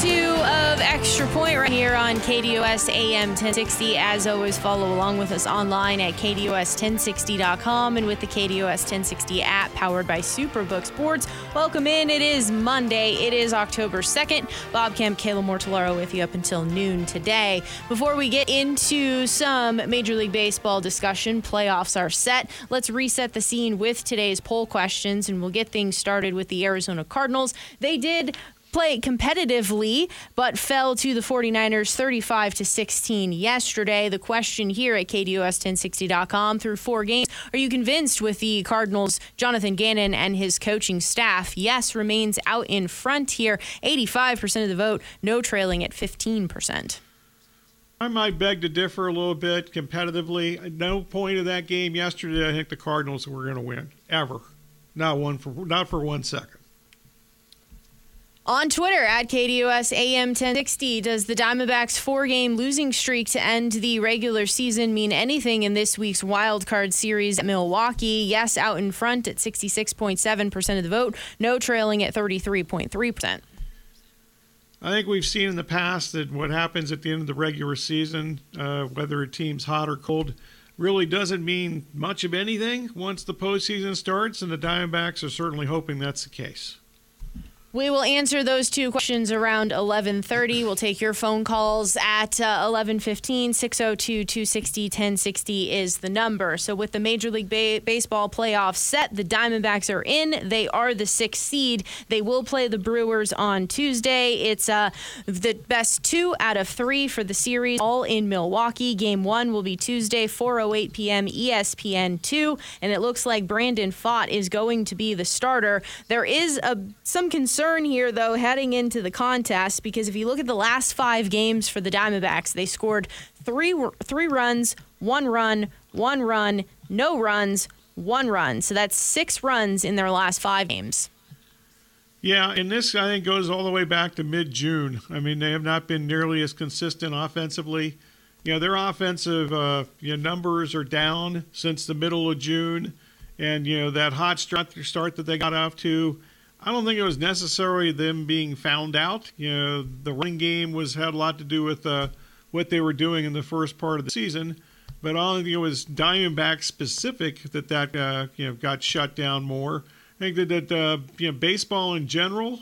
two of Extra Point right here on KDUS AM 1060. As always, follow along with us online at KDUS1060.com and with the KDUS 1060 app powered by Superbook Sports. Welcome in. It is Monday. It is October 2nd. Bob Kemp, Kayla Mortellaro with you up until noon today. Before we get into some Major League Baseball discussion, playoffs are set. Let's reset the scene with today's poll questions and we'll get things started with the Arizona Cardinals. They did play competitively, but fell to the 49ers 35 to 16 yesterday. The question here at KDUS1060.com through four games Are you convinced with the Cardinals, Jonathan Gannon, and his coaching staff? Yes remains out in front here. 85% of the vote, no trailing at 15%. I might beg to differ a little bit competitively. No point of that game yesterday, I think the Cardinals were going to win ever. Not one for not for one second. On Twitter at KDUS AM 1060, does the Diamondbacks' four game losing streak to end the regular season mean anything in this week's wild card series at Milwaukee? Yes, out in front at 66.7% of the vote, no trailing at 33.3%. I think we've seen in the past that what happens at the end of the regular season, uh, whether a team's hot or cold, really doesn't mean much of anything once the postseason starts, and the Diamondbacks are certainly hoping that's the case. We will answer those two questions around 11:30. We'll take your phone calls at uh, 11:15. 602-260-1060 is the number. So with the Major League ba- Baseball playoffs set, the Diamondbacks are in. They are the sixth seed. They will play the Brewers on Tuesday. It's uh, the best two out of three for the series, all in Milwaukee. Game one will be Tuesday, 4:08 p.m. ESPN two, and it looks like Brandon Pfaadt is going to be the starter. There is a some concern concern here, though, heading into the contest, because if you look at the last five games for the Diamondbacks, they scored three three runs, one run, one run, no runs, one run. So that's six runs in their last five games. Yeah, and this I think goes all the way back to mid June. I mean, they have not been nearly as consistent offensively. You know, their offensive uh, you know, numbers are down since the middle of June, and you know that hot start start that they got off to I don't think it was necessarily them being found out. You know, the running game was had a lot to do with uh, what they were doing in the first part of the season, but I don't think it was Diamondback specific that that uh, you know got shut down more. I think that that uh, you know baseball in general,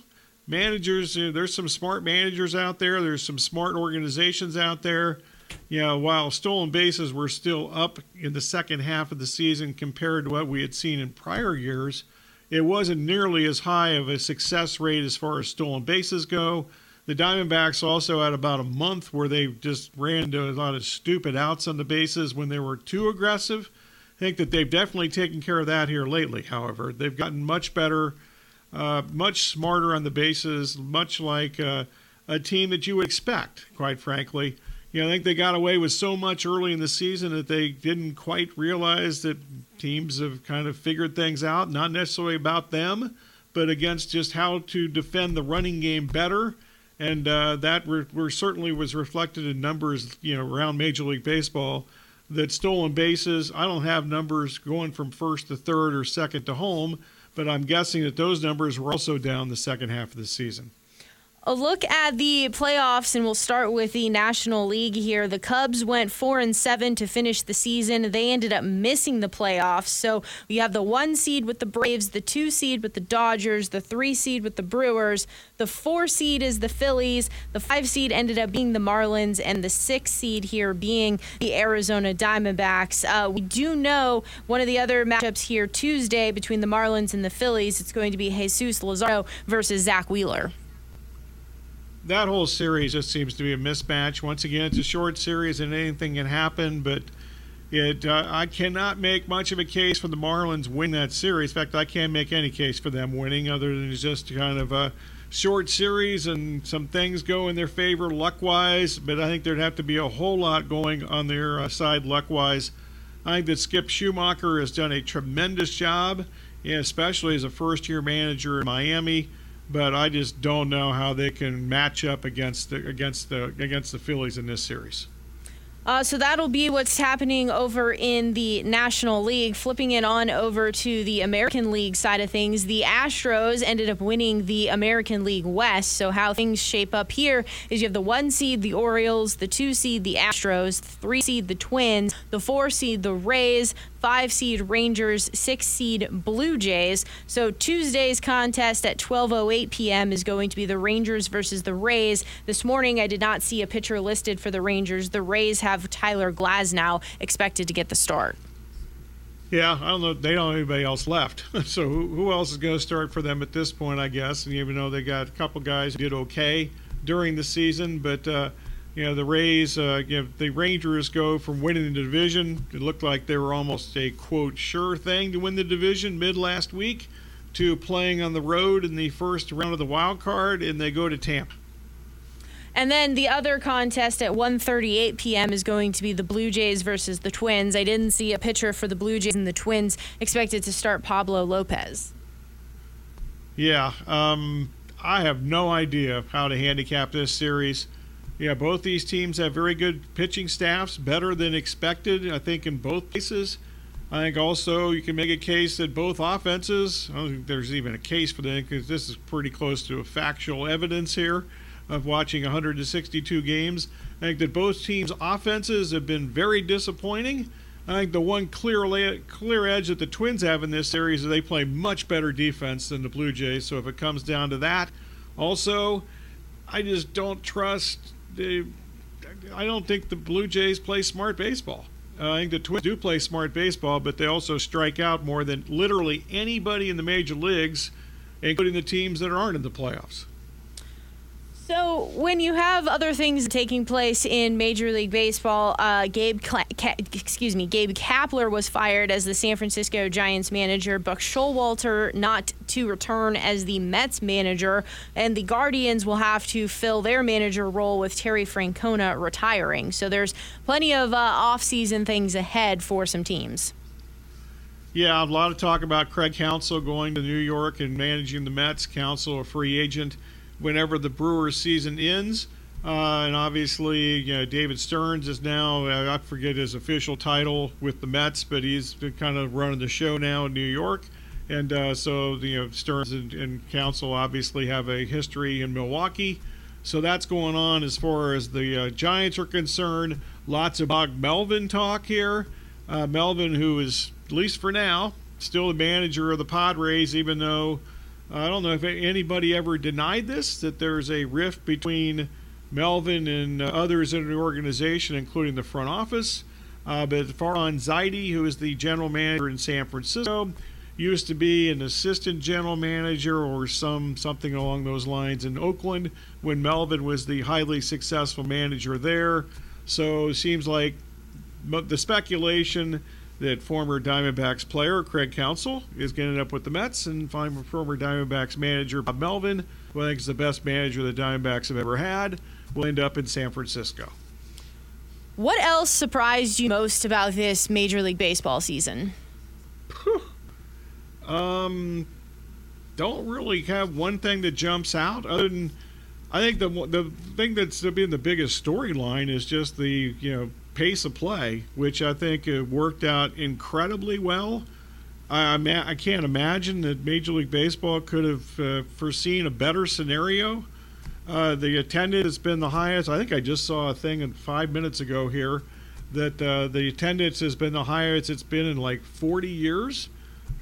managers. You know, there's some smart managers out there. There's some smart organizations out there. You know, while stolen bases were still up in the second half of the season compared to what we had seen in prior years it wasn't nearly as high of a success rate as far as stolen bases go. The Diamondbacks also had about a month where they just ran into a lot of stupid outs on the bases when they were too aggressive. I think that they've definitely taken care of that here lately, however. They've gotten much better, uh, much smarter on the bases, much like uh, a team that you would expect, quite frankly you know, I think they got away with so much early in the season that they didn't quite realize that teams have kind of figured things out, not necessarily about them, but against just how to defend the running game better. And uh, that re- re- certainly was reflected in numbers, you know, around Major League Baseball. That stolen bases, I don't have numbers going from first to third or second to home, but I'm guessing that those numbers were also down the second half of the season. A look at the playoffs, and we'll start with the National League here. The Cubs went four and seven to finish the season. They ended up missing the playoffs. So we have the one seed with the Braves, the two seed with the Dodgers, the three seed with the Brewers, the four seed is the Phillies, the five seed ended up being the Marlins, and the six seed here being the Arizona Diamondbacks. Uh, we do know one of the other matchups here Tuesday between the Marlins and the Phillies. It's going to be Jesus Luzardo versus Zack Wheeler that whole series just seems to be a mismatch. Once again, it's a short series and anything can happen, but it uh, I cannot make much of a case for the Marlins win that series. In fact, I can't make any case for them winning other than it's just kind of a short series and some things go in their favor luck wise, but I think there'd have to be a whole lot going on their uh, side luck wise. I think that Skip Schumaker has done a tremendous job, especially as a first year manager in Miami. But I just don't know how they can match up against the against the against the Phillies in this series. Uh, so that'll be what's happening over in the National League. Flipping it on over to the American League side of things, the Astros ended up winning the American League West. So, how things shape up here is you have the one seed, the Orioles, the two seed, the Astros, the three seed, the Twins, the four seed, the Rays, five seed Rangers, six seed Blue Jays. So Tuesday's contest at 12:08 p.m. is going to be the Rangers versus the Rays. This morning I did not see a pitcher listed for the Rangers. The Rays have Tyler Glasnow expected to get the start. Yeah, I don't know. They don't have anybody else left. so who, who else is going to start for them at this point? I guess. And even though they got a couple guys who did okay during the season, but uh, you know the Rays, uh, you know, the Rangers go from winning the division. It looked like they were almost a quote sure thing to win the division mid last week, to playing on the road in the first round of the wild card, and they go to Tampa. And then the other contest at 1:38 p.m. is going to be the Blue Jays versus the Twins. I didn't see a pitcher for the Blue Jays and the Twins expected to start Pablo Lopez. Yeah, um, I have no idea how to handicap this series. Yeah, both these teams have very good pitching staffs, better than expected, I think, in both cases. I think also you can make a case that both offenses, I don't think there's even a case for that because this is pretty close to a factual evidence here of watching 162 games. I think that both teams' offenses have been very disappointing. I think the one clear clear edge that the Twins have in this series is they play much better defense than the Blue Jays. So if it comes down to that, also, I just don't trust they, I don't think the Blue Jays play smart baseball. Uh, I think the Twins do play smart baseball, but they also strike out more than literally anybody in the major leagues, including the teams that aren't in the playoffs. So when you have other things taking place in Major League Baseball, uh, Gabe, Cla- Ca- excuse me, Gabe Kapler was fired as the San Francisco Giants manager. Buck Showalter not to return as the Mets manager, and the Guardians will have to fill their manager role with Terry Francona retiring. So there's plenty of uh, off-season things ahead for some teams. Yeah, a lot of talk about Craig Counsell going to New York and managing the Mets. Counsell, a free agent whenever the Brewers season ends. Uh, and obviously, you know, David Stearns is now, I forget his official title with the Mets, but he's kind of running the show now in New York. And uh, so, you know, Stearns and, and Counsell obviously have a history in Milwaukee. So that's going on as far as the uh, Giants are concerned. Lots of Bob Melvin talk here. Uh, Melvin, who is, at least for now, still the manager of the Padres, even though I don't know if anybody ever denied this that there's a rift between Melvin and uh, others in the organization, including the front office. Uh, but Farhan Zaidi, who is the general manager in San Francisco, used to be an assistant general manager or some something along those lines in Oakland when Melvin was the highly successful manager there. So it seems like the speculation that former Diamondbacks player Craig Counsell is going to end up with the Mets, and former Diamondbacks manager Bob Melvin, who I think is the best manager the Diamondbacks have ever had, will end up in San Francisco. What else surprised you most about this Major League Baseball season? um, don't really have one thing that jumps out other than I think the the thing that's been the biggest storyline is just the you know pace of play, which I think worked out incredibly well. I, I can't imagine that Major League Baseball could have uh, foreseen a better scenario. Uh, the attendance has been the highest. I think I just saw a thing five minutes ago here that uh, the attendance has been the highest it's been in like 40 years,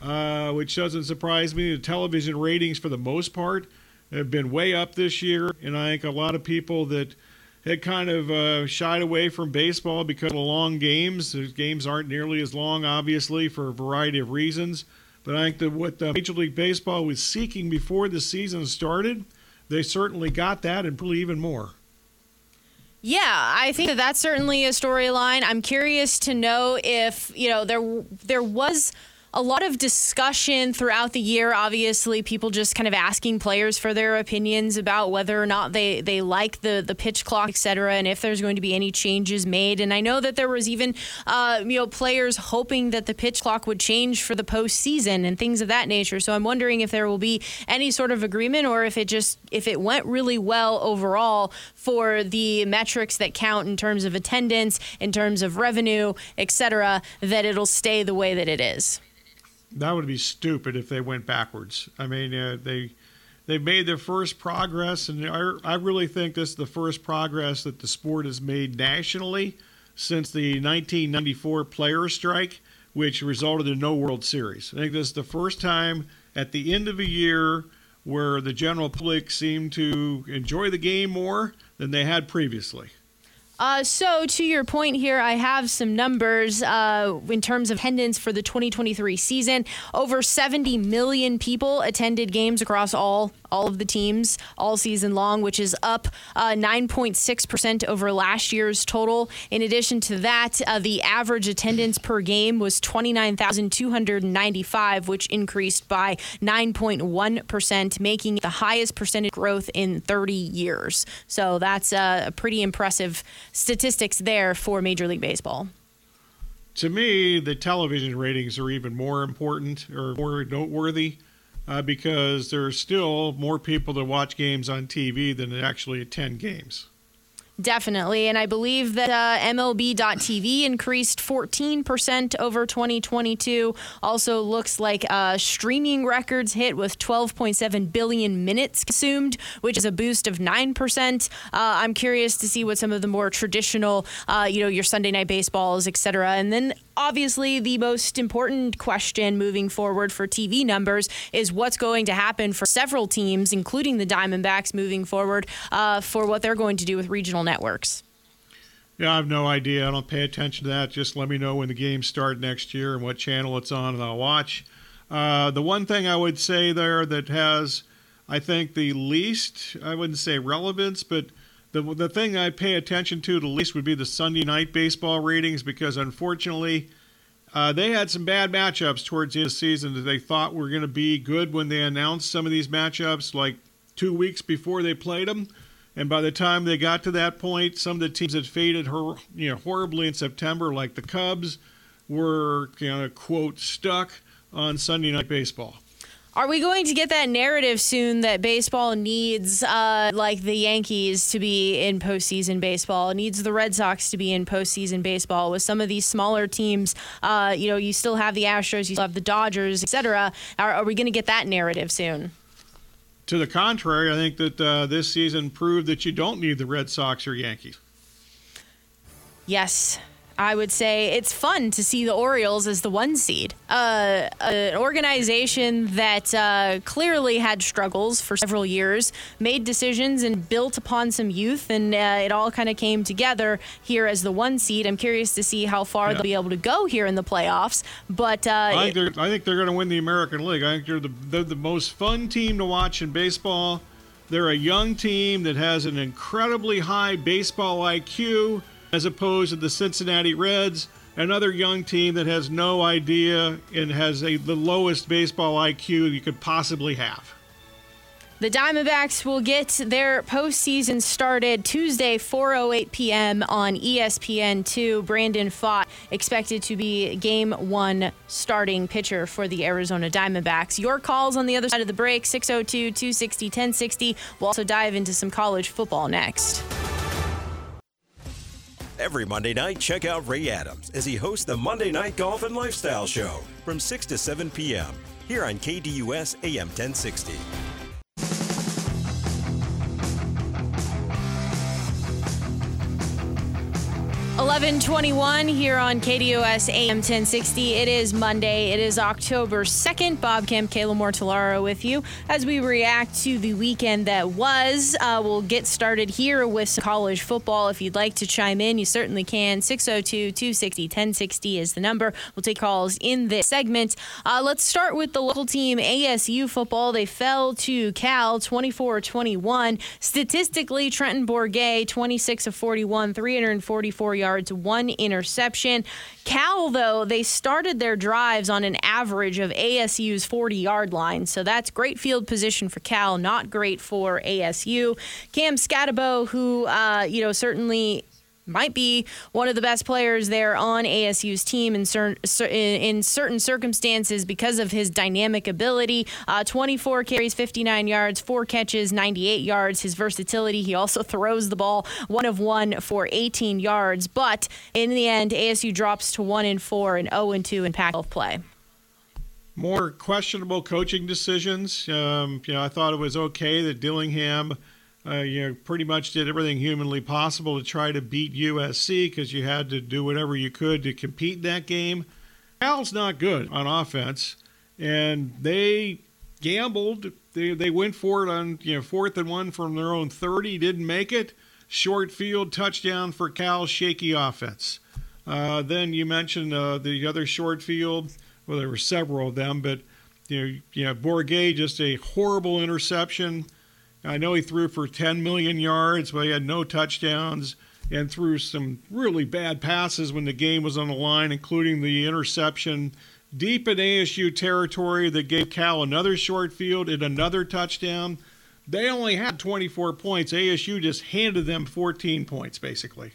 uh, which doesn't surprise me. The television ratings, for the most part, have been way up this year, and I think a lot of people that had kind of uh, shied away from baseball because of the long games. The games aren't nearly as long, obviously, for a variety of reasons. But I think that what Major League Baseball was seeking before the season started, they certainly got that and probably even more. Yeah, I think that that's certainly a storyline. I'm curious to know if you know there there was a lot of discussion throughout the year. Obviously, people just kind of asking players for their opinions about whether or not they, they like the, the pitch clock, et cetera, and if there's going to be any changes made. And I know that there was even uh, you know players hoping that the pitch clock would change for the postseason and things of that nature. So I'm wondering if there will be any sort of agreement or if it just if it went really well overall for the metrics that count in terms of attendance, in terms of revenue, et cetera, that it'll stay the way that it is that would be stupid if they went backwards. I mean, uh, they they made their first progress, and I, I really think this is the first progress that the sport has made nationally since the 1994 players' strike, which resulted in no World Series. I think this is the first time at the end of a year where the general public seemed to enjoy the game more than they had previously. Uh, so, to your point here, I have some numbers uh, in terms of attendance for the 2023 season. Over 70 million people attended games across all all of the teams all season long, which is up uh, 9.6% over last year's total. In addition to that, uh, the average attendance per game was 29,295, which increased by 9.1%, making the highest percentage growth in 30 years. So that's uh, a pretty impressive statistics there for Major League Baseball. To me, the television ratings are even more important or more noteworthy uh, because there are still more people that watch games on TV than actually attend games. Definitely. And I believe that uh, MLB.TV increased 14% over 2022. Also, looks like uh, streaming records hit with 12.7 billion minutes consumed, which is a boost of 9%. Uh, I'm curious to see what some of the more traditional, uh, you know, your Sunday night baseballs, et cetera. And then obviously the most important question moving forward for TV numbers is what's going to happen for several teams, including the Diamondbacks, moving forward uh, for what they're going to do with regional networks. Yeah, I have no idea. I don't pay attention to that. Just let me know when the games start next year and what channel it's on, and I'll watch. Uh, the one thing I would say there that has, I think, the least, I wouldn't say relevance, but the the thing I pay attention to the least would be the Sunday night baseball ratings because unfortunately, uh, they had some bad matchups towards the end of the season that they thought were going to be good when they announced some of these matchups, like two weeks before they played them. And by the time they got to that point, some of the teams that faded her, you know, horribly in September, like the Cubs, were you know, quote stuck on Sunday night baseball. Are we going to get that narrative soon that baseball needs, uh, like the Yankees, to be in postseason baseball, needs the Red Sox to be in postseason baseball? With some of these smaller teams, uh, you know, you still have the Astros, you still have the Dodgers, etc. Are, are we going to get that narrative soon? To the contrary, I think that uh, this season proved that you don't need the Red Sox or Yankees. Yes, I would say it's fun to see the Orioles as the one seed. Uh, an organization that uh, clearly had struggles for several years, made decisions and built upon some youth, and uh, it all kind of came together here as the one seed. I'm curious to see how far yeah. they'll be able to go here in the playoffs. But uh, I think they're, I think they're going to win the American League. I think they're the, they're the most fun team to watch in baseball. They're a young team that has an incredibly high baseball IQ as opposed to the Cincinnati Reds, another young team that has no idea and has a, the lowest baseball IQ you could possibly have. The Diamondbacks will get their postseason started Tuesday, 4:08 p.m. on ESPN2. Brandon Pfaadt expected to be Game One starting pitcher for the Arizona Diamondbacks. Your calls on the other side of the break: 602-260-1060. We'll also dive into some college football next. Every Monday night, check out Ray Adams as he hosts the Monday Night Golf and Lifestyle Show from 6 to 7 p.m. here on KDUS AM 1060. 1121 here on KDUS AM 1060. It is Monday. It is October 2nd. Bob Kemp, Kayla Mortellaro with you as we react to the weekend that was. Uh, we'll get started here with college football. If you'd like to chime in, you certainly can. 602 260 1060 is the number. We'll take calls in this segment. Uh, let's start with the local team, ASU football. They fell to Cal 24 21. Statistically, Trenton Bourguet, 26 of 41, 344 yards yards, one interception. Cal, though, they started their drives on an average of ASU's 40 yard line. So that's great field position for Cal, not great for ASU. Cam Skattebo, who, uh, you know, certainly might be one of the best players there on ASU's team in certain in certain circumstances because of his dynamic ability. Uh, 24 carries, 59 yards, four catches, 98 yards. His versatility. He also throws the ball one of one for 18 yards. But in the end, ASU drops to one and four and 0 and two in Pac-12 play more questionable coaching decisions. Um, you know, I thought it was okay that Dillingham uh, you know, pretty much did everything humanly possible to try to beat USC because you had to do whatever you could to compete in that game. Cal's not good on offense, and they gambled. They they went for it on you know fourth and one from their own 30, didn't make it. Short field touchdown for Cal's shaky offense. Uh, then you mentioned uh, the other short field. Well, there were several of them, but you know, you know, Bourguet just a horrible interception. I know he threw for 10 million yards, but he had no touchdowns and threw some really bad passes when the game was on the line, including the interception deep in ASU territory that gave Cal another short field and another touchdown. They only had 24 points. ASU just handed them 14 points, basically.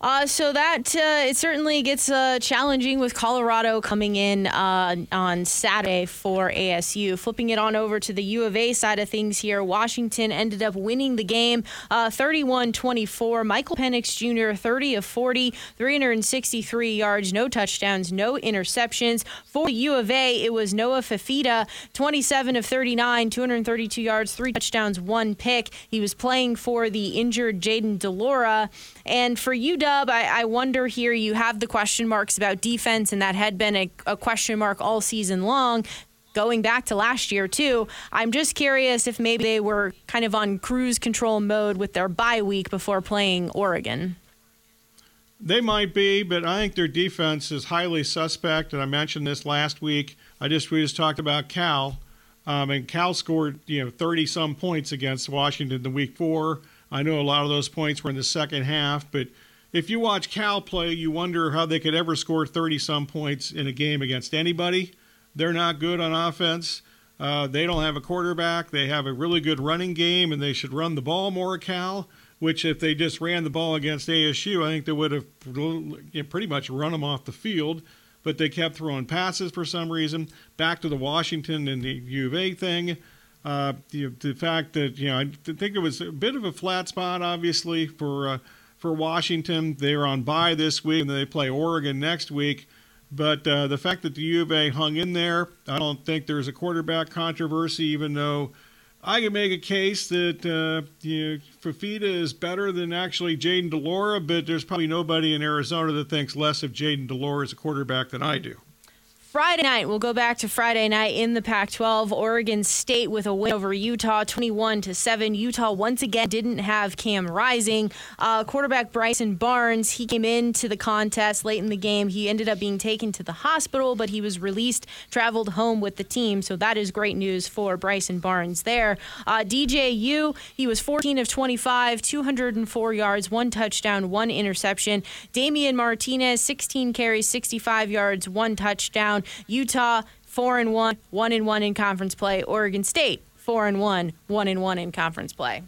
Uh, so that uh, it certainly gets uh, challenging with Colorado coming in uh, on Saturday for ASU. Flipping it on over to the U of A side of things here, Washington ended up winning the game uh, 31 24. Michael Penix Jr., 30 of 40, 363 yards, no touchdowns, no interceptions. For the U of A, it was Noah Fifita, 27 of 39, 232 yards, three touchdowns, one pick. He was playing for the injured Jayden de Laura. And for UW, I, I, wonder here, you have the question marks about defense, and that had been a, a question mark all season long going back to last year too. I'm just curious if maybe they were kind of on cruise control mode with their bye week before playing Oregon. They might be, but I think their defense is highly suspect. And I mentioned this last week. I just we just talked about Cal, um, and Cal scored you know 30 some points against Washington the week four. I know a lot of those points were in the second half, but if you watch Cal play, you wonder how they could ever score 30 some points in a game against anybody. They're not good on offense. Uh, they don't have a quarterback. They have a really good running game, and they should run the ball more, Cal. Which, if they just ran the ball against ASU, I think they would have pretty much run them off the field. But they kept throwing passes for some reason. Back to the Washington and the U of A thing. Uh, the, the fact that you know, I think it was a bit of a flat spot, obviously for uh, for Washington. They're on bye this week, and they play Oregon next week. But uh, the fact that the U of A hung in there, I don't think there's a quarterback controversy, even though I can make a case that uh, you know, Fifita is better than actually Jayden de Laura, but there's probably nobody in Arizona that thinks less of Jayden de Laura as a quarterback than I do. Friday night, we'll go back to Friday night in the Pac-12. Oregon State with a win over Utah, 21 to seven. Utah once again didn't have Cam Rising. Uh, quarterback Bryson Barnes, he came into the contest late in the game. He ended up being taken to the hospital, but he was released, traveled home with the team. So that is great news for Bryson Barnes there. Uh, DJU, he was 14 of 25, 204 yards, one touchdown, one interception. Damien Martinez, 16 carries, 65 yards, one touchdown down. Utah four and one, one and one in conference play. Oregon State four and one, one and one in conference play.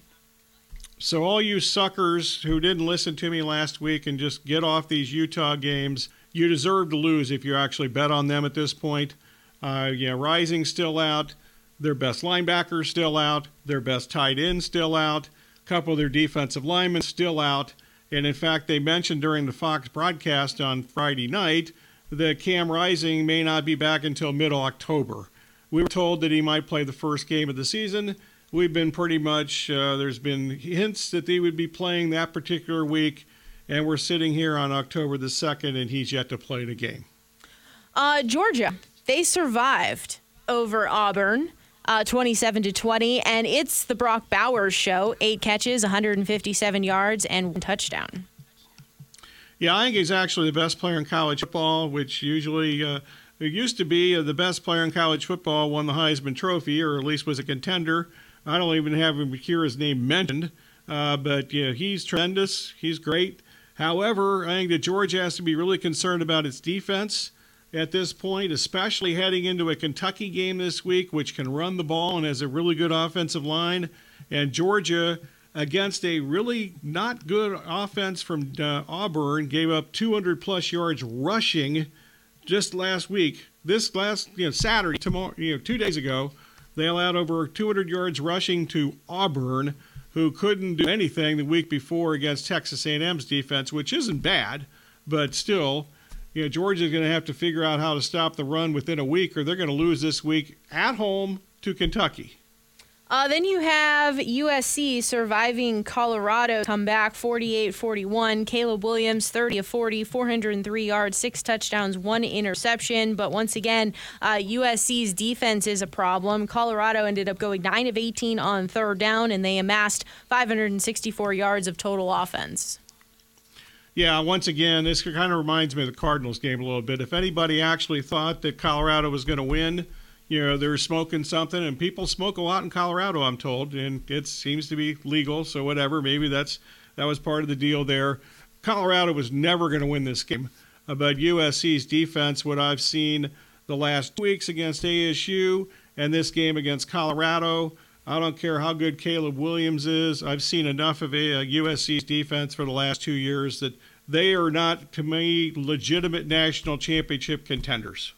So all you suckers who didn't listen to me last week and just get off these Utah games, you deserve to lose if you actually bet on them at this point. Uh, yeah, Rising still out. Their best linebacker still out. Their best tight end still out. A couple of their defensive linemen still out. And in fact, they mentioned during the Fox broadcast on Friday night that Cam Rising may not be back until mid October. We were told that he might play the first game of the season. We've been pretty much, uh, there's been hints that he would be playing that particular week, and we're sitting here on October the 2nd, and he's yet to play the game. Uh, Georgia, they survived over Auburn. Uh, 27 to 20, and it's the Brock Bowers show. Eight catches, 157 yards, and one touchdown. Yeah, I think he's actually the best player in college football, which usually uh, it used to be uh, the best player in college football won the Heisman Trophy, or at least was a contender. I don't even have him hear his name mentioned, uh, but yeah, he's tremendous. He's great. However, I think that Georgia has to be really concerned about its defense at this point, especially heading into a Kentucky game this week, which can run the ball and has a really good offensive line. And Georgia, against a really not good offense from uh, Auburn, gave up 200 plus yards rushing just last week. This last you know Saturday, tomorrow, you know, two days ago, they allowed over 200 yards rushing to Auburn who couldn't do anything the week before against Texas A&M's defense, which isn't bad, but still, you know, Georgia's going to have to figure out how to stop the run within a week, or they're going to lose this week at home to Kentucky. Uh, then you have USC surviving Colorado come back 48 41. Caleb Williams 30 of 40, 403 yards, six touchdowns, one interception. But once again, uh, USC's defense is a problem. Colorado ended up going 9 of 18 on third down, and they amassed 564 yards of total offense. Yeah, once again, this kind of reminds me of the Cardinals game a little bit. If anybody actually thought that Colorado was going to win, you know, they're smoking something, and people smoke a lot in Colorado, I'm told, and it seems to be legal. So whatever, maybe that's that was part of the deal there. Colorado was never going to win this game, uh, but USC's defense, what I've seen the last weeks against ASU and this game against Colorado. I don't care how good Caleb Williams is. I've seen enough of USC's defense for the last two years that they are not, to me, legitimate national championship contenders.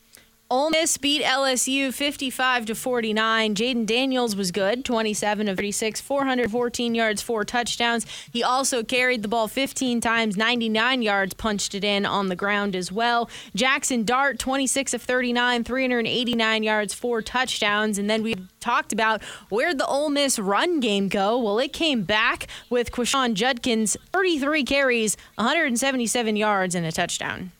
Ole Miss beat LSU 55 to 49. Jayden Daniels was good, 27 of 36, 414 yards, four touchdowns. He also carried the ball 15 times, 99 yards, punched it in on the ground as well. Jackson Dart, 26 of 39, 389 yards, four touchdowns. And then we talked about where'd the Ole Miss run game go? Well, it came back with Quinshon Judkins, 33 carries, 177 yards, and a touchdown.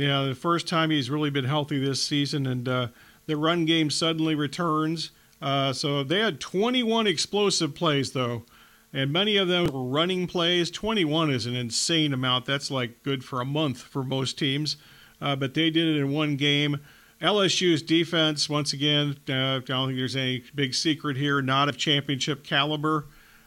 Yeah, the first time he's really been healthy this season, and uh, the run game suddenly returns. Uh, so they had 21 explosive plays, though, and many of them were running plays. 21 is an insane amount. That's like good for a month for most teams, uh, but they did it in one game. LSU's defense, once again, uh, I don't think there's any big secret here, not of championship caliber.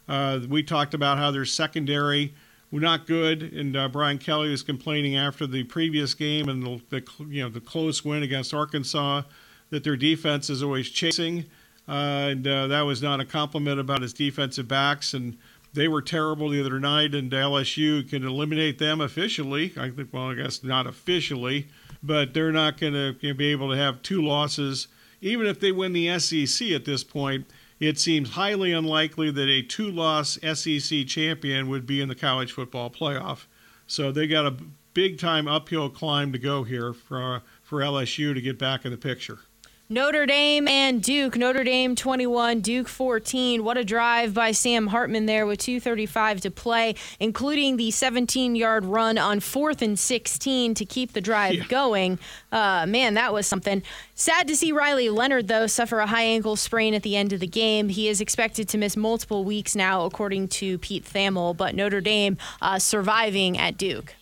Uh, we talked about how their secondary not good. And uh, Brian Kelly was complaining after the previous game and the, the, you know the close win against Arkansas that their defense is always chasing, uh, and uh, that was not a compliment about his defensive backs. And they were terrible the other night, and LSU can eliminate them officially. I think, well, I guess not officially, but they're not going to be able to have two losses, even if they win the SEC at this point it seems highly unlikely that a two loss SEC champion would be in the college football playoff. So they got a big time uphill climb to go here for, uh, for LSU to get back in the picture. Notre Dame and Duke. Notre Dame 21, Duke 14. What a drive by Sam Hartman there with 2.35 to play, including the 17 yard run on fourth and 16 to keep the drive yeah. going. Uh, man, that was something. Sad to see Riley Leonard, though, suffer a high ankle sprain at the end of the game. He is expected to miss multiple weeks now, according to Pete Thamel, but Notre Dame uh, surviving at Duke.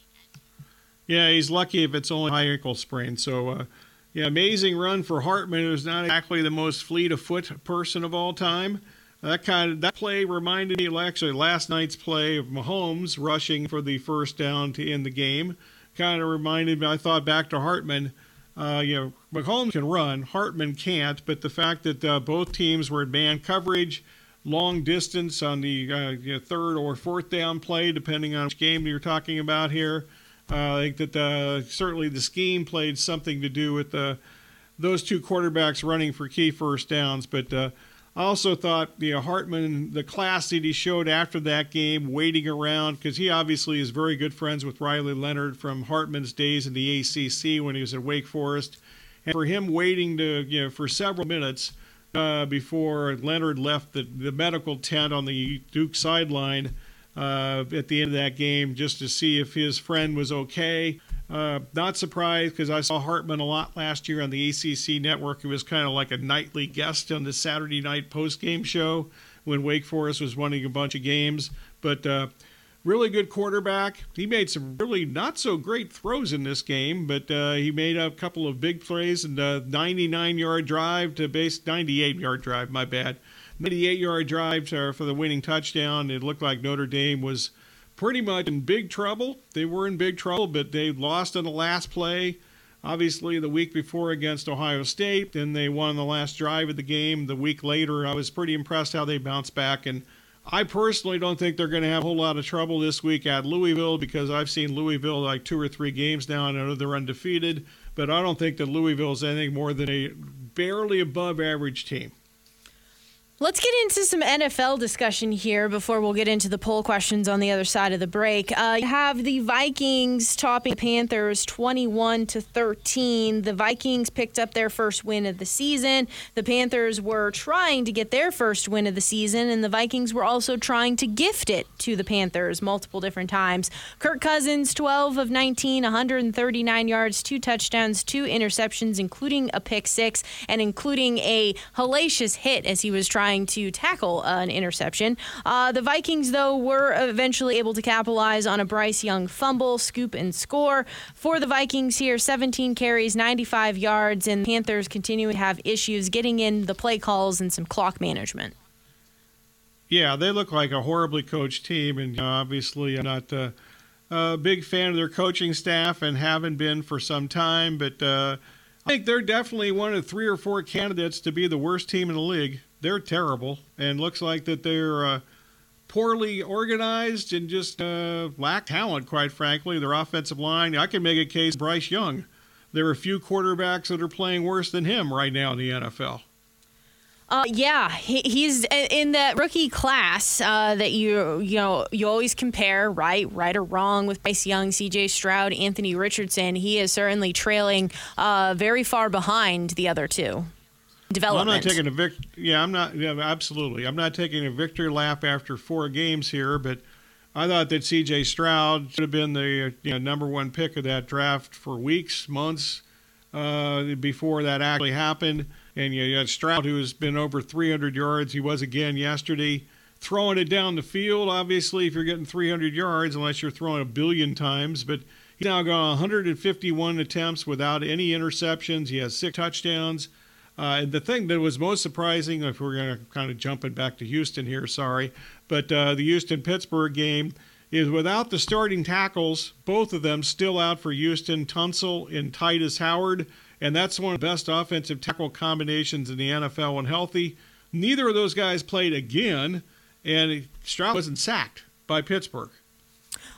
Yeah, he's lucky if it's only high ankle sprain. So, uh, yeah, amazing run for Hartman, who's not exactly the most fleet of foot person of all time. That kind of that play reminded me actually last night's play of Mahomes rushing for the first down to end the game. Kind of reminded me. I thought back to Hartman. Uh, you know, Mahomes can run, Hartman can't. But the fact that uh, both teams were in man coverage, long distance on the uh, you know, third or fourth down play, depending on which game you're talking about here. Uh, I think that uh, certainly the scheme played something to do with the, those two quarterbacks running for key first downs. But uh, I also thought you know, Hartman, the class that he showed after that game, waiting around, because he obviously is very good friends with Riley Leonard from Hartman's days in the ACC when he was at Wake Forest. And for him waiting to, you know, for several minutes uh, before Leonard left the, the medical tent on the Duke sideline – uh, at the end of that game just to see if his friend was okay. Uh, not surprised because I saw Hartman a lot last year on the ACC network. He was kind of like a nightly guest on the Saturday night post-game show when Wake Forest was winning a bunch of games. But uh, really good quarterback. He made some really not so great throws in this game, but uh, he made a couple of big plays and a 99 yard drive to base 98 yard drive. My bad 98 yard drive for the winning touchdown. It looked like Notre Dame was pretty much in big trouble. They were in big trouble, but they lost in the last play. Obviously, the week before against Ohio State, then they won the last drive of the game. The week later, I was pretty impressed how they bounced back. And I personally don't think they're going to have a whole lot of trouble this week at Louisville because I've seen Louisville like two or three games now, and I know they're undefeated. But I don't think that Louisville is anything more than a barely above average team. Let's get into some NFL discussion here before we'll get into the poll questions on the other side of the break. Uh, you have the Vikings topping the Panthers 21 to 13. The Vikings picked up their first win of the season. The Panthers were trying to get their first win of the season, and the Vikings were also trying to gift it to the Panthers multiple different times. Kirk Cousins, 12 of 19, 139 yards, two touchdowns, two interceptions, including a pick six, and including a hellacious hit as he was trying trying to tackle an interception. Uh, the Vikings, though, were eventually able to capitalize on a Bryce Young fumble, scoop, and score. For the Vikings here, 17 carries, 95 yards, and Panthers continue to have issues getting in the play calls and some clock management. Yeah, they look like a horribly coached team, and uh, obviously I'm not uh, a big fan of their coaching staff and haven't been for some time, but uh, I think they're definitely one of three or four candidates to be the worst team in the league they're terrible, and looks like that they're uh, poorly organized and just uh, lack talent. Quite frankly, their offensive line. I can make a case. Bryce Young. There are a few quarterbacks that are playing worse than him right now in the NFL. Uh, yeah, he, he's in that rookie class uh, that you you know you always compare right, right or wrong with Bryce Young, C.J. Stroud, Anthony Richardson. He is certainly trailing uh, very far behind the other two development. Well, I'm not taking a vic. Yeah, I'm not. Yeah, absolutely. I'm not taking a victory lap after four games here, but I thought that C.J. Stroud should have been the you know, number one pick of that draft for weeks, months uh, before that actually happened. And you had Stroud, who has been over 300 yards. He was again yesterday. Throwing it down the field, obviously, if you're getting 300 yards, unless you're throwing a billion times, but he's now got 151 attempts without any interceptions. He has six touchdowns. Uh, the thing that was most surprising, if we're going to kind of jump it back to Houston here, sorry, but uh, the Houston Pittsburgh game is without the starting tackles, both of them still out for Houston, Tunsil and Tytus Howard, and that's one of the best offensive tackle combinations in the NFL when healthy. Neither of those guys played again, and Stroud wasn't sacked by Pittsburgh.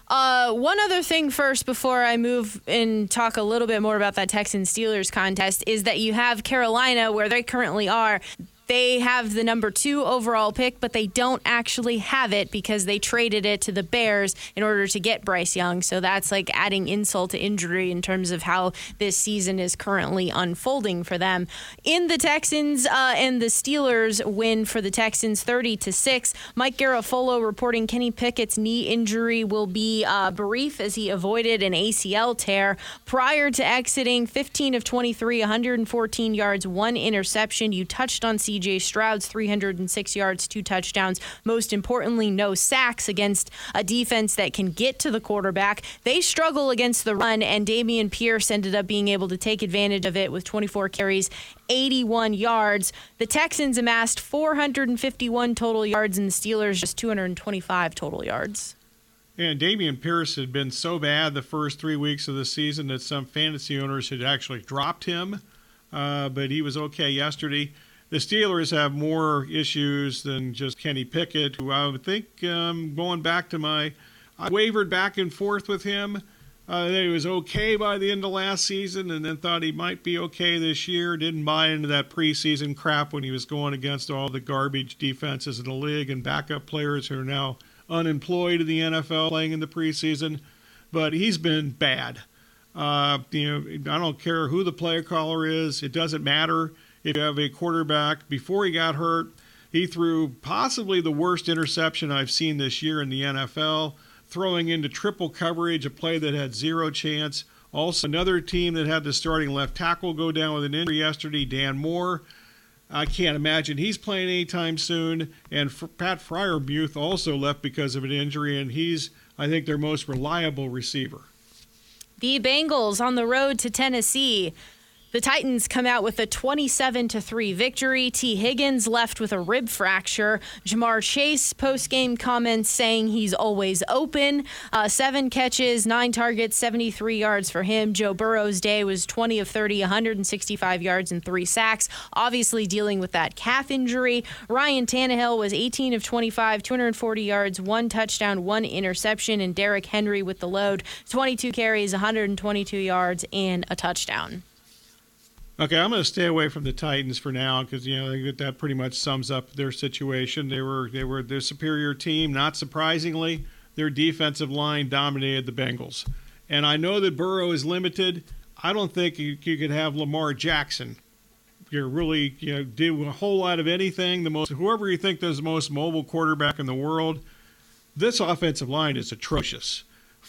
Uh, one other thing first before I move and talk a little bit more about that Texans Steelers contest is that you have Carolina, where they currently are they have the number two overall pick, but they don't actually have it because they traded it to the Bears in order to get Bryce Young. So that's like adding insult to injury in terms of how this season is currently unfolding for them. In the Texans uh, and the Steelers win for the Texans 30 to 6. Mike Garafolo reporting Kenny Pickett's knee injury will be uh, brief as he avoided an ACL tear. Prior to exiting, 15 of 23, 114 yards, one interception. You touched on CJ CJ Stroud's 306 yards, two touchdowns. Most importantly, no sacks against a defense that can get to the quarterback. They struggle against the run, and Dameon Pierce ended up being able to take advantage of it with 24 carries, 81 yards. The Texans amassed 451 total yards, and the Steelers just 225 total yards. And Dameon Pierce had been so bad the first three weeks of the season that some fantasy owners had actually dropped him. Uh, but he was okay yesterday the Steelers have more issues than just Kenny Pickett, who I would think, um, going back to my, I wavered back and forth with him. Uh, he was okay by the end of last season and then thought he might be okay this year. Didn't buy into that preseason crap when he was going against all the garbage defenses in the league and backup players who are now unemployed in the NFL playing in the preseason. But he's been bad. Uh, you know, I don't care who the player caller is, it doesn't matter if you have a quarterback before he got hurt, he threw possibly the worst interception I've seen this year in the NFL, throwing into triple coverage, a play that had zero chance. Also, another team that had the starting left tackle go down with an injury yesterday, Dan Moore. I can't imagine he's playing anytime soon. And Pat Freiermuth also left because of an injury, and he's, I think, their most reliable receiver. The Bengals on the road to Tennessee The Titans come out with a 27 to 3 victory. Tee Higgins left with a rib fracture. Ja'Marr Chase post game comments saying he's always open. Uh, seven catches, nine targets, 73 yards for him. Joe Burrow's day was 20 of 30, 165 yards and three sacks. Obviously dealing with that calf injury. Ryan Tannehill was 18 of 25, 240 yards, one touchdown, one interception, and Derrick Henry with the load, 22 carries, 122 yards, and a touchdown. Okay, I'm going to stay away from the Titans for now because you know that, pretty much sums up their situation. They were they were their superior team. Not surprisingly, their defensive line dominated the Bengals. And I know that Burrow is limited. I don't think you, you could have Lamar Jackson. You're really you know do a whole lot of anything. The most whoever you think is the most mobile quarterback in the world. This offensive line is atrocious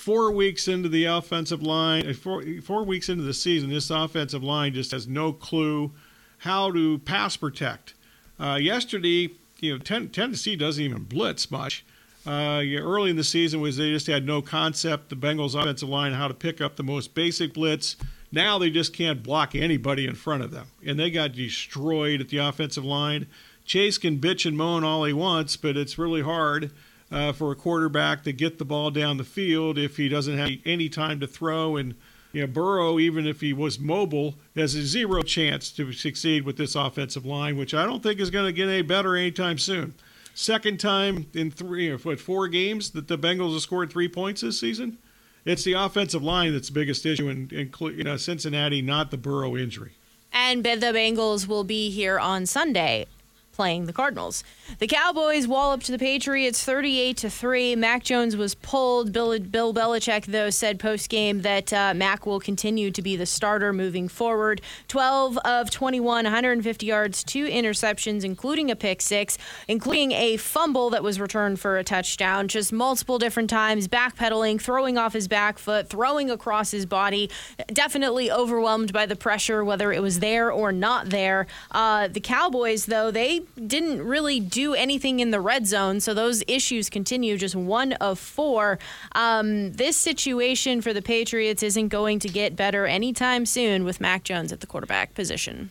four weeks into the offensive line, uh, four, four weeks into the season, this offensive line just has no clue how to pass protect. Uh, yesterday, you know, ten, Tennessee doesn't even blitz much. Uh, early in the season was they just had no concept the Bengals offensive line how to pick up the most basic blitz. Now they just can't block anybody in front of them, and they got destroyed at the offensive line. Chase can bitch and moan all he wants, but it's really hard uh, for a quarterback to get the ball down the field if he doesn't have any time to throw. And you know, Burrow, even if he was mobile, has a zero chance to succeed with this offensive line, which I don't think is going to get any better anytime soon. Second time in three or what, four games that the Bengals have scored three points this season. It's the offensive line that's the biggest issue in, in you know, Cincinnati, not the Burrow injury. And the Bengals will be here on Sunday playing the Cardinals. The Cowboys walloped the Patriots 38 to 3. Mac Jones was pulled. Bill, Bill Belichick, though, said post game that uh, Mac will continue to be the starter moving forward. 12 of 21, 150 yards, two interceptions, including a pick six, including a fumble that was returned for a touchdown. Just multiple different times, backpedaling, throwing off his back foot, throwing across his body. Definitely overwhelmed by the pressure, whether it was there or not there. Uh, the Cowboys, though, they didn't really do anything in the red zone, so those issues continue. Just one of four. Um, this situation for the Patriots isn't going to get better anytime soon with Mac Jones at the quarterback position.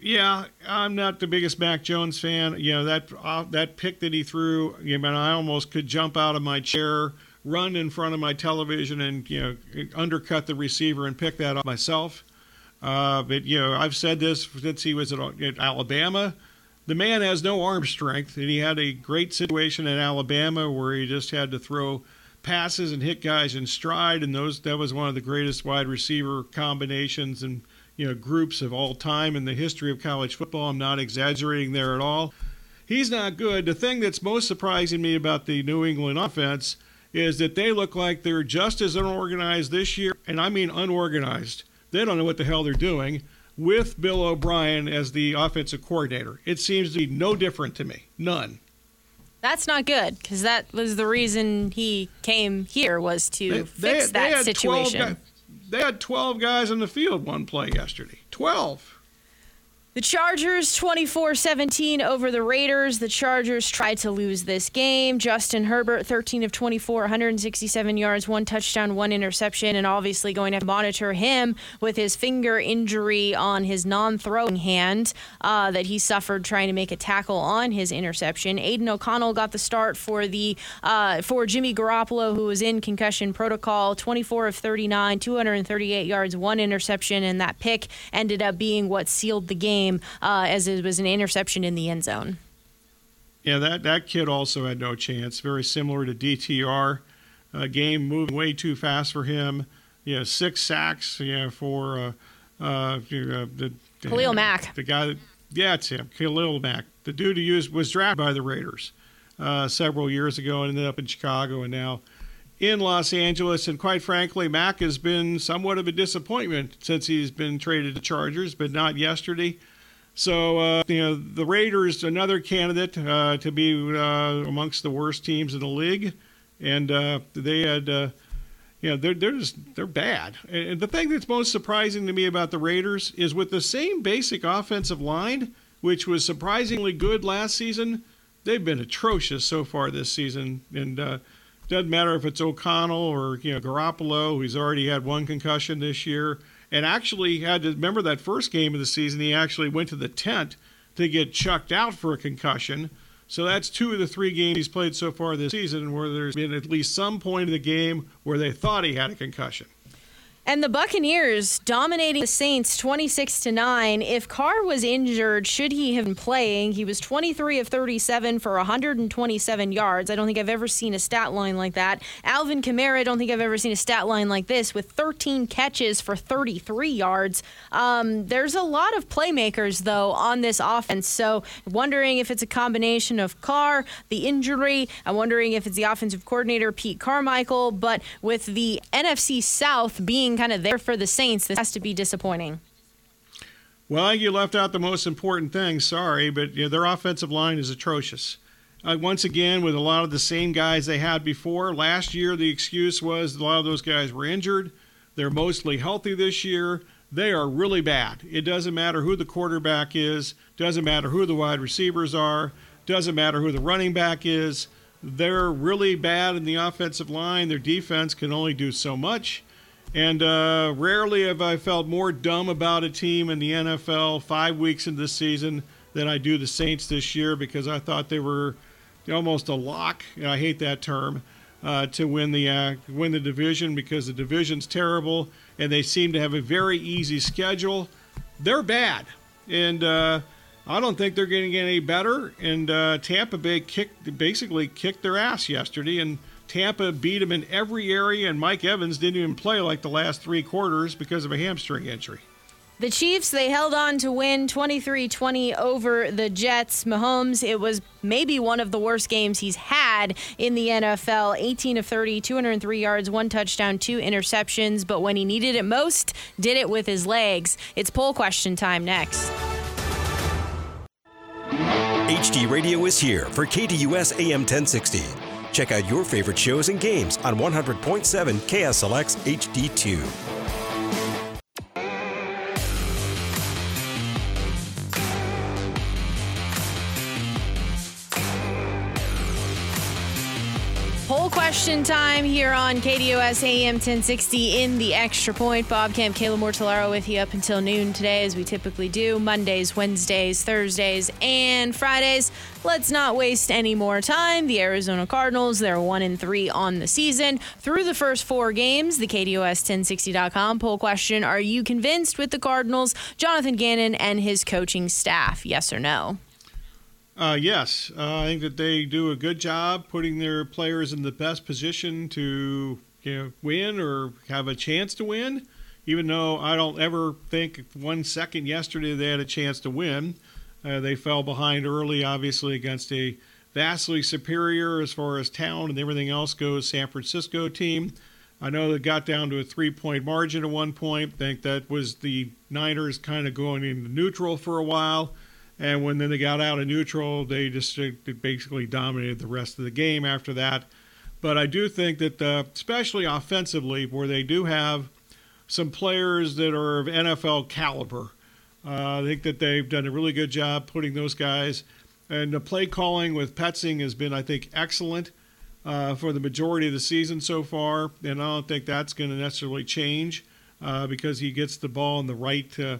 Yeah, I'm not the biggest Mac Jones fan. You know that uh, that pick that he threw. You know, I almost could jump out of my chair, run in front of my television, and you know undercut the receiver and pick that up myself. Uh, but you know, I've said this since he was at, at, Alabama. The man has no arm strength, and he had a great situation at Alabama where he just had to throw passes and hit guys in stride, and those that was one of the greatest wide receiver combinations and you know groups of all time in the history of college football. I'm not exaggerating there at all. He's not good. The thing that's most surprising me about the New England offense is that they look like they're just as unorganized this year, and I mean unorganized they don't know what the hell they're doing with Bill O'Brien as the offensive coordinator. It seems to be no different to me. None. That's not good because that was the reason he came here was to they, fix they, that situation. Guys, they had 12 guys on the field one play yesterday. 12. The Chargers 24 17 over the Raiders. The Chargers tried to lose this game. Justin Herbert, 13 of 24, 167 yards, one touchdown, one interception, and obviously going to monitor him with his finger injury on his non throwing hand uh, that he suffered trying to make a tackle on his interception. Aidan O'Connell got the start for the uh, for Jimmy Garoppolo, who was in concussion protocol, 24 of 39, 238 yards, one interception, and that pick ended up being what sealed the game game uh, as it was an interception in the end zone. Yeah, that, that kid also had no chance. Very similar to DTR. Uh, game moving way too fast for him. You know, six sacks. You know, for uh, uh, the Khalil Mack. The guy that, yeah, it's him, Khalil Mack. The dude who used, was drafted by the Raiders uh, several years ago and ended up in Chicago and now in Los Angeles. And quite frankly, Mack has been somewhat of a disappointment since he's been traded to Chargers, but not yesterday. So, uh, you know, the Raiders, another candidate uh, to be uh, amongst the worst teams in the league. And uh, they had, uh, you know, they're, they're just, they're bad. And the thing that's most surprising to me about the Raiders is with the same basic offensive line, which was surprisingly good last season, they've been atrocious so far this season. And, uh, doesn't matter if it's O'Connell or you know Garoppolo, who's already had one concussion this year, and actually had to remember that first game of the season. He actually went to the tent to get chucked out for a concussion. So that's two of the three games he's played so far this season where there's been at least some point of the game where they thought he had a concussion. And the Buccaneers dominating the Saints 26 to 9. If Carr was injured, should he have been playing? He was 23 of 37 for 127 yards. I don't think I've ever seen a stat line like that. Alvin Kamara, I don't think I've ever seen a stat line like this with 13 catches for 33 yards. Um, there's a lot of playmakers, though, on this offense. So, wondering if it's a combination of Carr, the injury. I'm wondering if it's the offensive coordinator, Pete Carmichael. But with the NFC South being kind of there for the Saints, this has to be disappointing. Well, you left out the most important thing. Sorry, but you know, their offensive line is atrocious. Uh, once again, with a lot of the same guys they had before. Last year, the excuse was a lot of those guys were injured. They're mostly healthy this year. They are really bad. It doesn't matter who the quarterback is, doesn't matter who the wide receivers are, doesn't matter who the running back is. They're really bad in the offensive line. Their defense can only do so much. And uh, rarely have I felt more dumb about a team in the NFL five weeks into the season than I do the Saints this year because I thought they were almost a lock. And I hate that term uh, to win the uh, win the division because the division's terrible and they seem to have a very easy schedule. They're bad, and uh, I don't think they're going to get any better. And uh, Tampa Bay kicked basically kicked their ass yesterday and Tampa beat him in every area, and Mike Evans didn't even play like the last three quarters because of a hamstring injury. The Chiefs, they held on to win 23 20 over the Jets. Mahomes, it was maybe one of the worst games he's had in the NFL 18 of 30, 203 yards, one touchdown, two interceptions. But when he needed it most, did it with his legs. It's poll question time next. HD Radio is here for KDUS AM 1060. Check out your favorite shows and games on 100.7 KSLX HD2. Question time here on KDUS AM 1060 in the Extra Point. Bob Camp, Kayla Mortellaro with you up until noon today, as we typically do Mondays, Wednesdays, Thursdays, and Fridays. Let's not waste any more time. The Arizona Cardinals, they're one and three on the season. Through the first four games, the KDUS1060.com poll question Are you convinced with the Cardinals, Jonathan Gannon, and his coaching staff? Yes or no? Uh, yes, uh, I think that they do a good job putting their players in the best position to you know, win or have a chance to win. Even though I don't ever think one second yesterday they had a chance to win, uh, they fell behind early, obviously against a vastly superior as far as talent and everything else goes San Francisco team. I know they got down to a three-point margin at one point. I think that was the Niners kind of going into neutral for a while. And when then they got out of neutral, they just basically dominated the rest of the game after that. But I do think that, uh, especially offensively, where they do have some players that are of NFL caliber, uh, I think that they've done a really good job putting those guys. And the play calling with Petzing has been, I think, excellent uh, for the majority of the season so far. And I don't think that's going to necessarily change uh, because he gets the ball in the right uh,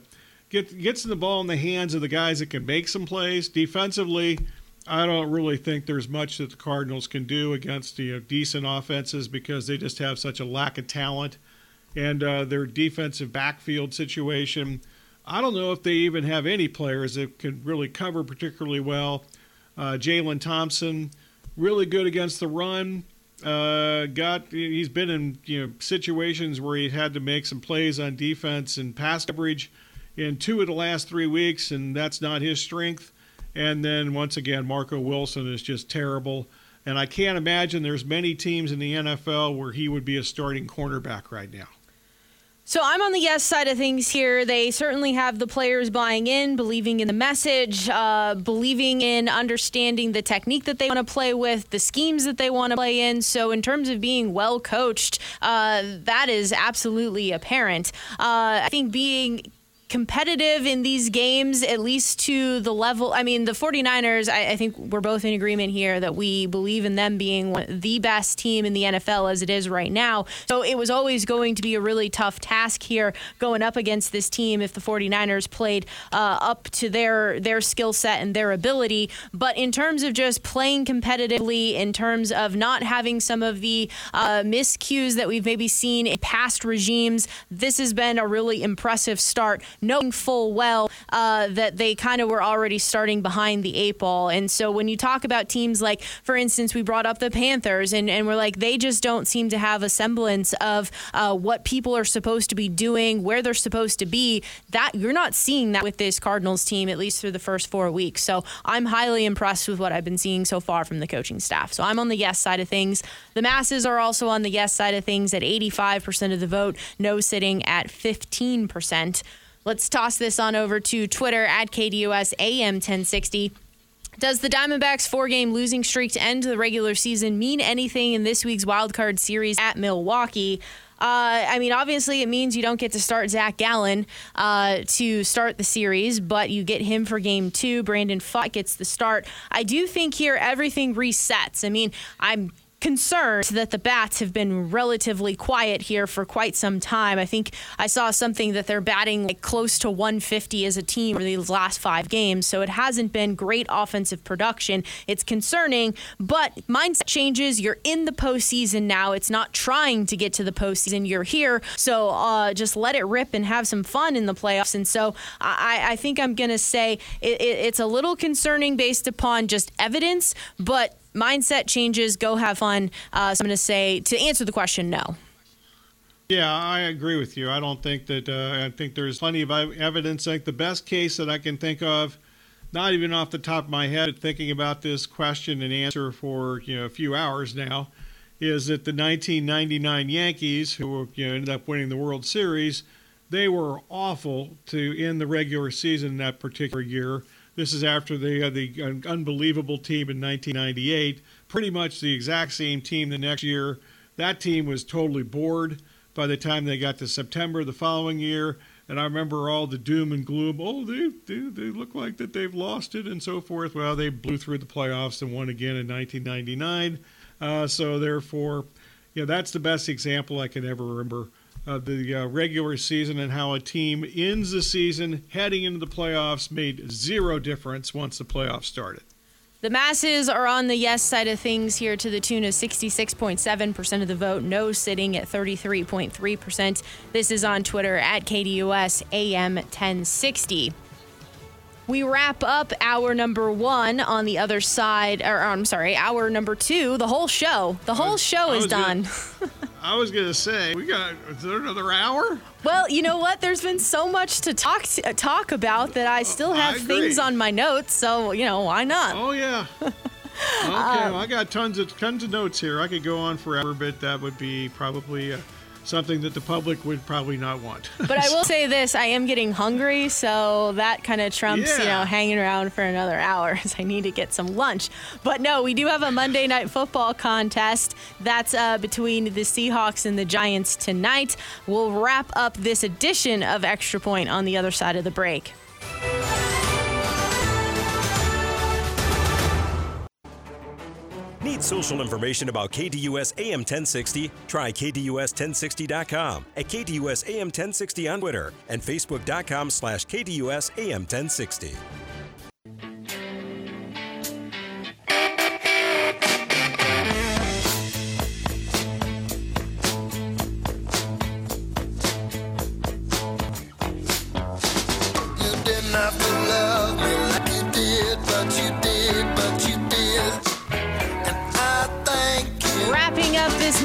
get, gets the ball in the hands of the guys that can make some plays. Defensively, I don't really think there's much that the Cardinals can do against you know, decent offenses because they just have such a lack of talent. And uh, their defensive backfield situation, I don't know if they even have any players that can really cover particularly well. Uh, Jalen Thompson, really good against the run. Uh, got he's been in you know situations where he had to make some plays on defense and pass coverage in two of the last three weeks, and that's not his strength. And then once again, Marco Wilson is just terrible. And I can't imagine there's many teams in the NFL where he would be a starting cornerback right now. So I'm on the yes side of things here. They certainly have the players buying in, believing in the message, uh, believing in understanding the technique that they want to play with, the schemes that they want to play in. So in terms of being well coached, uh, that is absolutely apparent. Uh, I think being competitive in these games, at least to the level. I mean, the 49ers, I, I think we're both in agreement here that we believe in them being the best team in the NFL as it is right now. So it was always going to be a really tough task here going up against this team if the 49ers played uh, up to their their skill set and their ability. But in terms of just playing competitively, in terms of not having some of the uh, miscues that we've maybe seen in past regimes, this has been a really impressive start knowing full well uh, that they kind of were already starting behind the eight ball. And so when you talk about teams like, for instance, we brought up the Panthers, and, and we're like, they just don't seem to have a semblance of uh, what people are supposed to be doing, where they're supposed to be. That you're not seeing that with this Cardinals team, at least through the first four weeks. So I'm highly impressed with what I've been seeing so far from the coaching staff. So I'm on the yes side of things. The masses are also on the yes side of things at 85% of the vote, no sitting at 15%. Let's toss this on over to Twitter at KDUS AM 1060. Does the Diamondbacks' four game losing streak to end the regular season mean anything in this week's wild card series at Milwaukee? Uh, I mean, obviously, it means you don't get to start Zach Gallen uh, to start the series, but you get him for game two. Brandon Pfaadt gets the start. I do think here everything resets. I mean, I'm concerned that the bats have been relatively quiet here for quite some time. I think I saw something that they're batting like close to 150 as a team for these last five games, so it hasn't been great offensive production. It's concerning, but mindset changes. You're in the postseason now. It's not trying to get to the postseason. You're here, so uh, just let it rip and have some fun in the playoffs. And so I, I think I'm going to say it, it, it's a little concerning based upon just evidence, but mindset changes, go have fun. Uh, so I'm going to say to answer the question, no. Yeah, I agree with you. I don't think that. Uh, I think there's plenty of evidence. Like the best case that I can think of, not even off the top of my head, thinking about this question and answer for you know a few hours now, is that the 1999 Yankees, who you know, ended up winning the World Series, they were awful to end the regular season in that particular year. This is after they had the unbelievable team in 1998, pretty much the exact same team the next year. That team was totally bored by the time they got to September the following year. And I remember all the doom and gloom. Oh, they, they, they look like that they've lost it and so forth. Well, they blew through the playoffs and won again in 1999. Uh, so therefore, yeah, that's the best example I can ever remember of the uh, regular season and how a team ends the season heading into the playoffs made zero difference once the playoffs started. The masses are on the yes side of things here to the tune of 66.7% of the vote, no sitting at 33.3%. This is on Twitter at KDUS AM 1060 we wrap up our number one on the other side, or I'm sorry, our number two, the whole show. The whole was, show is done. Gonna, I was going to say, we got is there another hour? Well, you know what? There's been so much to talk to, uh, talk about that I still have I things on my notes. So you know, why not? Oh yeah. okay, um, well, I got tons of tons of notes here. I could go on forever, but that would be probably. Uh, something that the public would probably not want. but I will say this: I am getting hungry, so that kind of trumps yeah. you know hanging around for another hour as I need to get some lunch. But no, we do have a Monday night football contest that's uh, between the Seahawks and the Giants tonight. We'll wrap up this edition of Extra Point on the other side of the break. Need social information about KDUS AM 1060? Try KDUS1060.com, at KDUS AM 1060 on Twitter, and Facebook.com slash KDUS AM 1060.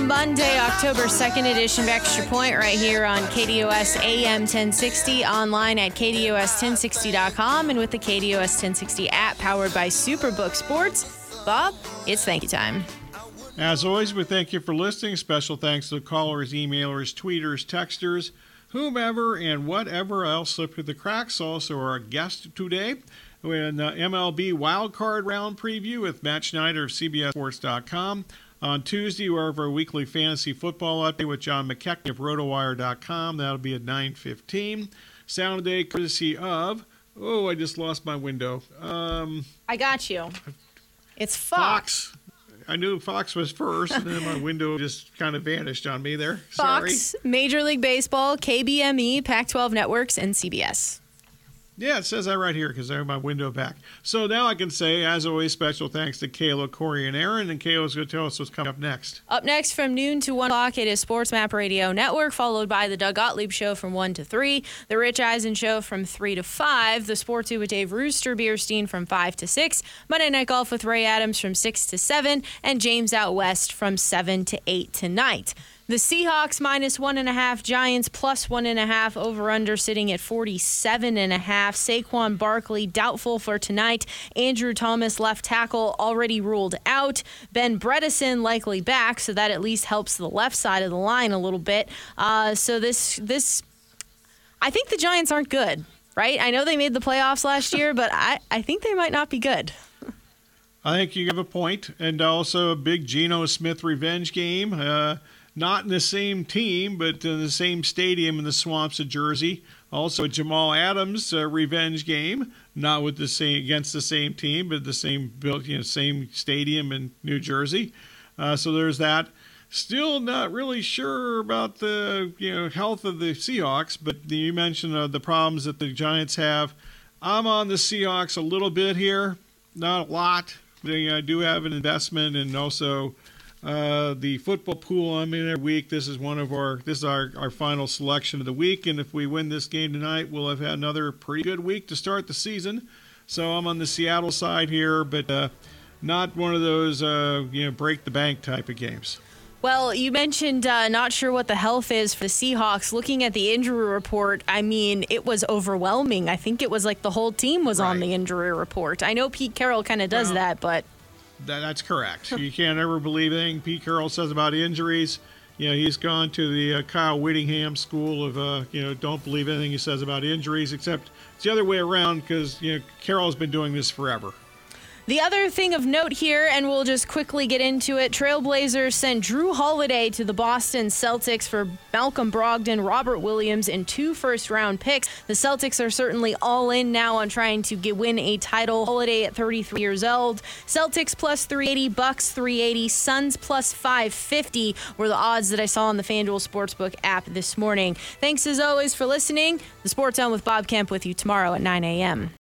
Monday, October 2nd edition of Extra Point right here on KDUS AM 1060, online at KDUS1060.com, and with the KDUS 1060 app powered by Superbook Sports. Bob, it's thank you time. As always, we thank you for listening. Special thanks to the callers, emailers, tweeters, texters, whomever, and whatever else slipped through the cracks. Also, our guest today in uh, MLB wildcard round preview with Matt Schneider of CBSSports.com. On Tuesday, we have our weekly fantasy football update with John McKechnie of RotoWire.com. That'll be at 9:15. Sound today courtesy of. Oh, I just lost my window. Um, I got you. It's Fox. Fox. I knew Fox was first, and then my window just kind of vanished on me there. Fox, Sorry. Major League Baseball, KBME, Pac 12 Networks, and CBS. Yeah, it says that right here because I have my window back. So now I can say, as always, special thanks to Kayla, Corey, and Aaron. And Kayla's going to tell us what's coming up next. Up next from noon to 1 o'clock, it is Sports Map Radio Network, followed by the Doug Gottlieb Show from 1 to 3, the Rich Eisen Show from 3 to 5, the Sports 2 with Dave Rooster Beerstein from 5 to 6, Monday Night Golf with Ray Adams from 6 to 7, and James Out West from 7 to 8 tonight. The Seahawks minus one and a half, Giants plus one and a half, over under sitting at 47 and a half. Saquon Barkley doubtful for tonight. Andrew Thomas, left tackle, already ruled out. Ben Bredeson likely back, so that at least helps the left side of the line a little bit. Uh, so this, this, I think the Giants aren't good, right? I know they made the playoffs last year, but I, I think they might not be good. I think you have a point, and also a big Geno Smith revenge game. Uh, not in the same team, but in the same stadium in the swamps of Jersey. Also, Jamal Adams uh, revenge game, not with the same against the same team, but the same built, you know, same stadium in New Jersey. Uh, so there's that. Still not really sure about the you know health of the Seahawks, but you mentioned uh, the problems that the Giants have. I'm on the Seahawks a little bit here, not a lot. I do have an investment, and also uh, the football pool I'm in every week. This is one of our this is our, our final selection of the week, and if we win this game tonight, we'll have had another pretty good week to start the season. So I'm on the Seattle side here, but uh, not one of those uh, you know break the bank type of games. Well, you mentioned uh, not sure what the health is for the Seahawks. Looking at the injury report, I mean, it was overwhelming. I think it was like the whole team was right. on the injury report. I know Pete Carroll kind of does well, that, but that, that's correct. you can't ever believe anything Pete Carroll says about injuries. You know, he's gone to the uh, Kyle Whittingham school of, uh, you know, don't believe anything he says about injuries, except it's the other way around because, you know, Carroll's been doing this forever. The other thing of note here, and we'll just quickly get into it Trailblazers sent Jrue Holiday to the Boston Celtics for Malcolm Brogdon, Robert Williams, and two first round picks. The Celtics are certainly all in now on trying to get, win a title. Holiday at 33 years old. Celtics plus 380, Bucks 380, Suns plus 550 were the odds that I saw on the FanDuel Sportsbook app this morning. Thanks as always for listening. The Sports Zone with Bob Kemp with you tomorrow at 9 a.m.